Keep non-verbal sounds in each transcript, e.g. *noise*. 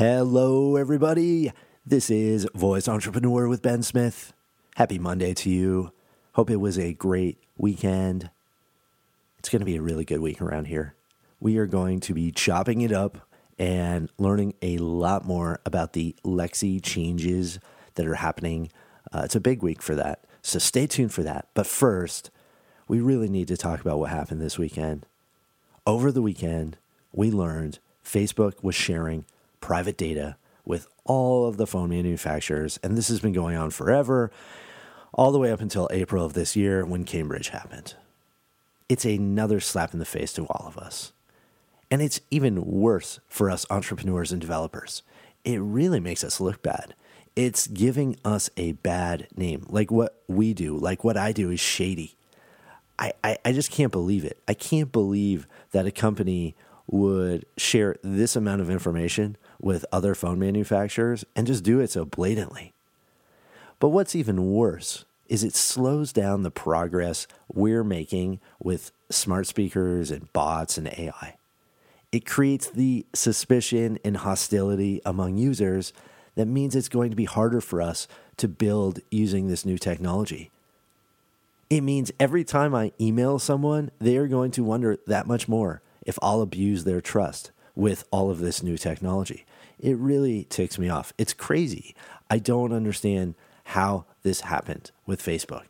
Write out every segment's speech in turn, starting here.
Hello, everybody. This is Voice Entrepreneur with Ben Smith. Happy Monday to you. Hope it was a great weekend. It's going to be a really good week around here. We are going to be chopping it up and learning a lot more about the Lexi changes that are happening. Uh, it's a big week for that. So stay tuned for that. But first, we really need to talk about what happened this weekend. Over the weekend, we learned Facebook was sharing private data with all of the phone manufacturers, and this has been going on forever, all the way up until April of this year when Cambridge happened. It's another slap in the face to all of us. And it's even worse for us entrepreneurs and developers. It really makes us look bad. It's giving us a bad name. Like what we do, like what I do is shady. I, I, I just can't believe it. I can't believe that a company would share this amount of information with other phone manufacturers and just do it so blatantly. But what's even worse is it slows down the progress we're making with smart speakers and bots and AI. It creates the suspicion and hostility among users that means it's going to be harder for us to build using this new technology. It means every time I email someone, they are going to wonder that much more if I'll abuse their trust with all of this new technology. It really ticks me off. It's crazy. I don't understand how this happened with Facebook.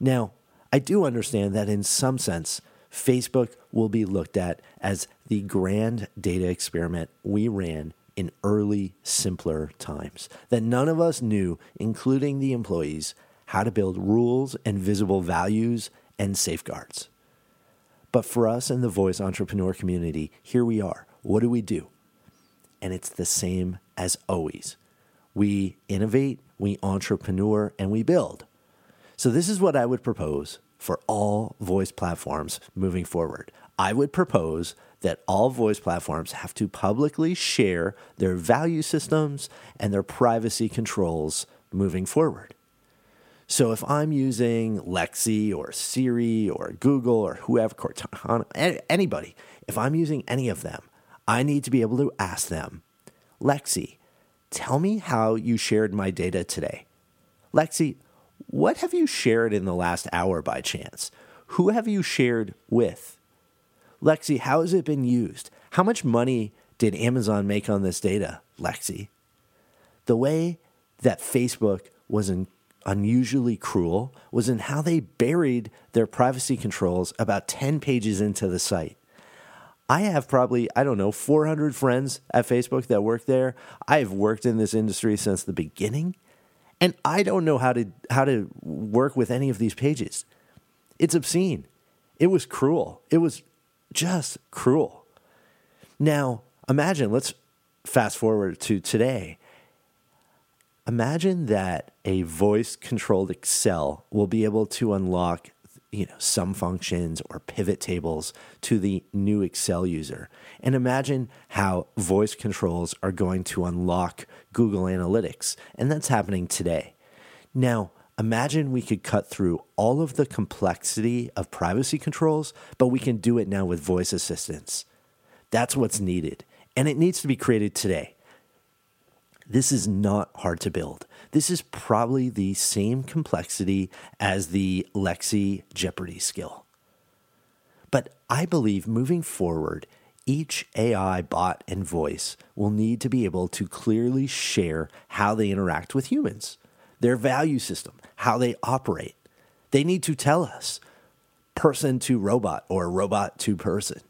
Now, I do understand that in some sense, Facebook will be looked at as the grand data experiment we ran in early, simpler times that none of us knew, including the employees, how to build rules and visible values and safeguards. But for us in the voice entrepreneur community, here we are. What do we do? And it's the same as always. We innovate, we entrepreneur, and we build. So, this is what I would propose for all voice platforms moving forward. I would propose that all voice platforms have to publicly share their value systems and their privacy controls moving forward. So if I'm using Lexi or Siri or Google or whoever, Cortana, anybody, if I'm using any of them, I need to be able to ask them, Lexi, tell me how you shared my data today. Lexi, what have you shared in the last hour by chance? Who have you shared with? Lexi, how has it been used? How much money did Amazon make on this data, Lexi? The way that Facebook was in unusually cruel was in how they buried their privacy controls about 10 pages into the site. I have probably, I don't know, 400 friends at Facebook that work there. I have worked in this industry since the beginning, and I don't know how to how to work with any of these pages. It's obscene. It was cruel. It was just cruel. Now, imagine, let's fast forward to today. Imagine that a voice controlled Excel will be able to unlock you know some functions or pivot tables to the new Excel user. And imagine how voice controls are going to unlock Google Analytics, and that's happening today. Now, imagine we could cut through all of the complexity of privacy controls, but we can do it now with voice assistants. That's what's needed, and it needs to be created today. This is not hard to build. This is probably the same complexity as the Lexi Jeopardy skill. But I believe moving forward, each AI bot and voice will need to be able to clearly share how they interact with humans, their value system, how they operate. They need to tell us person to robot or robot to person.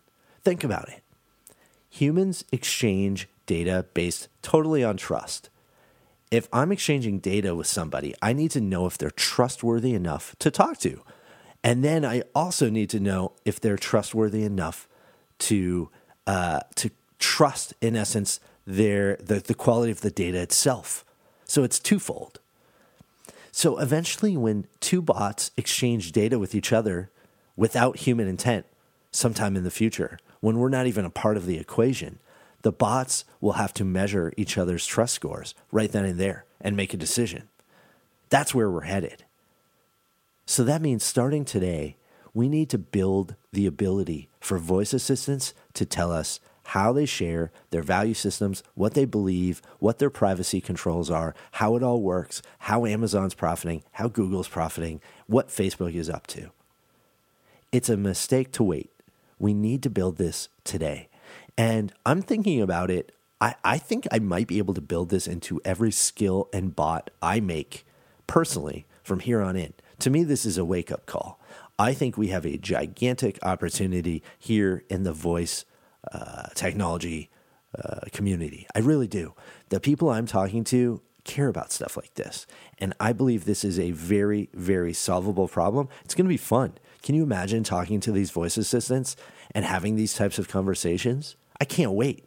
Think about it. Humans exchange data based totally on trust. If I'm exchanging data with somebody, I need to know if they're trustworthy enough to talk to. And then I also need to know if they're trustworthy enough to uh, to trust, in essence, their the, the quality of the data itself. So it's twofold. So eventually, when two bots exchange data with each other without human intent, sometime in the future, when we're not even a part of the equation, the bots will have to measure each other's trust scores right then and there and make a decision. That's where we're headed. So that means starting today, we need to build the ability for voice assistants to tell us how they share, their value systems, what they believe, what their privacy controls are, how it all works, how Amazon's profiting, how Google's profiting, what Facebook is up to. It's a mistake to wait. We need to build this today. And I'm thinking about it. I, I think I might be able to build this into every skill and bot I make personally from here on in. To me, this is a wake up call. I think we have a gigantic opportunity here in the voice uh, technology uh, community. I really do. The people I'm talking to care about stuff like this. And I believe this is a very, very solvable problem. It's going to be fun. Can you imagine talking to these voice assistants and having these types of conversations? I can't wait.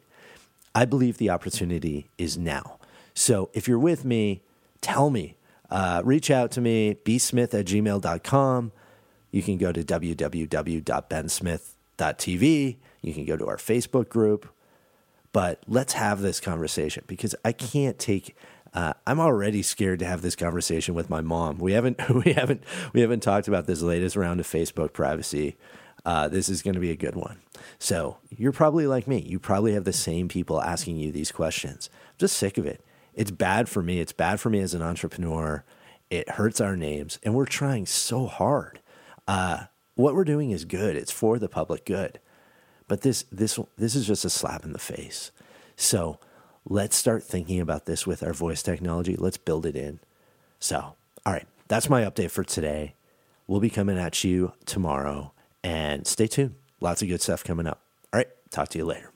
I believe the opportunity is now. So if you're with me, tell me. Uh, reach out to me, bsmith at gmail.com. You can go to www.bensmith.tv. You can go to our Facebook group. But let's have this conversation because I can't take. Uh, I'm already scared to have this conversation with my mom. We haven't *laughs* we haven't we haven't talked about this latest round of Facebook privacy. Uh, this is going to be a good one. So you're probably like me. You probably have the same people asking you these questions. I'm just sick of it. It's bad for me. It's bad for me as an entrepreneur. It hurts our names, and we're trying so hard. Uh, what we're doing is good. It's for the public good. But this this this is just a slap in the face. So let's start thinking about this with our voice technology. Let's build it in. So, all right, that's my update for today. We'll be coming at you tomorrow and stay tuned. Lots of good stuff coming up. All right, talk to you later.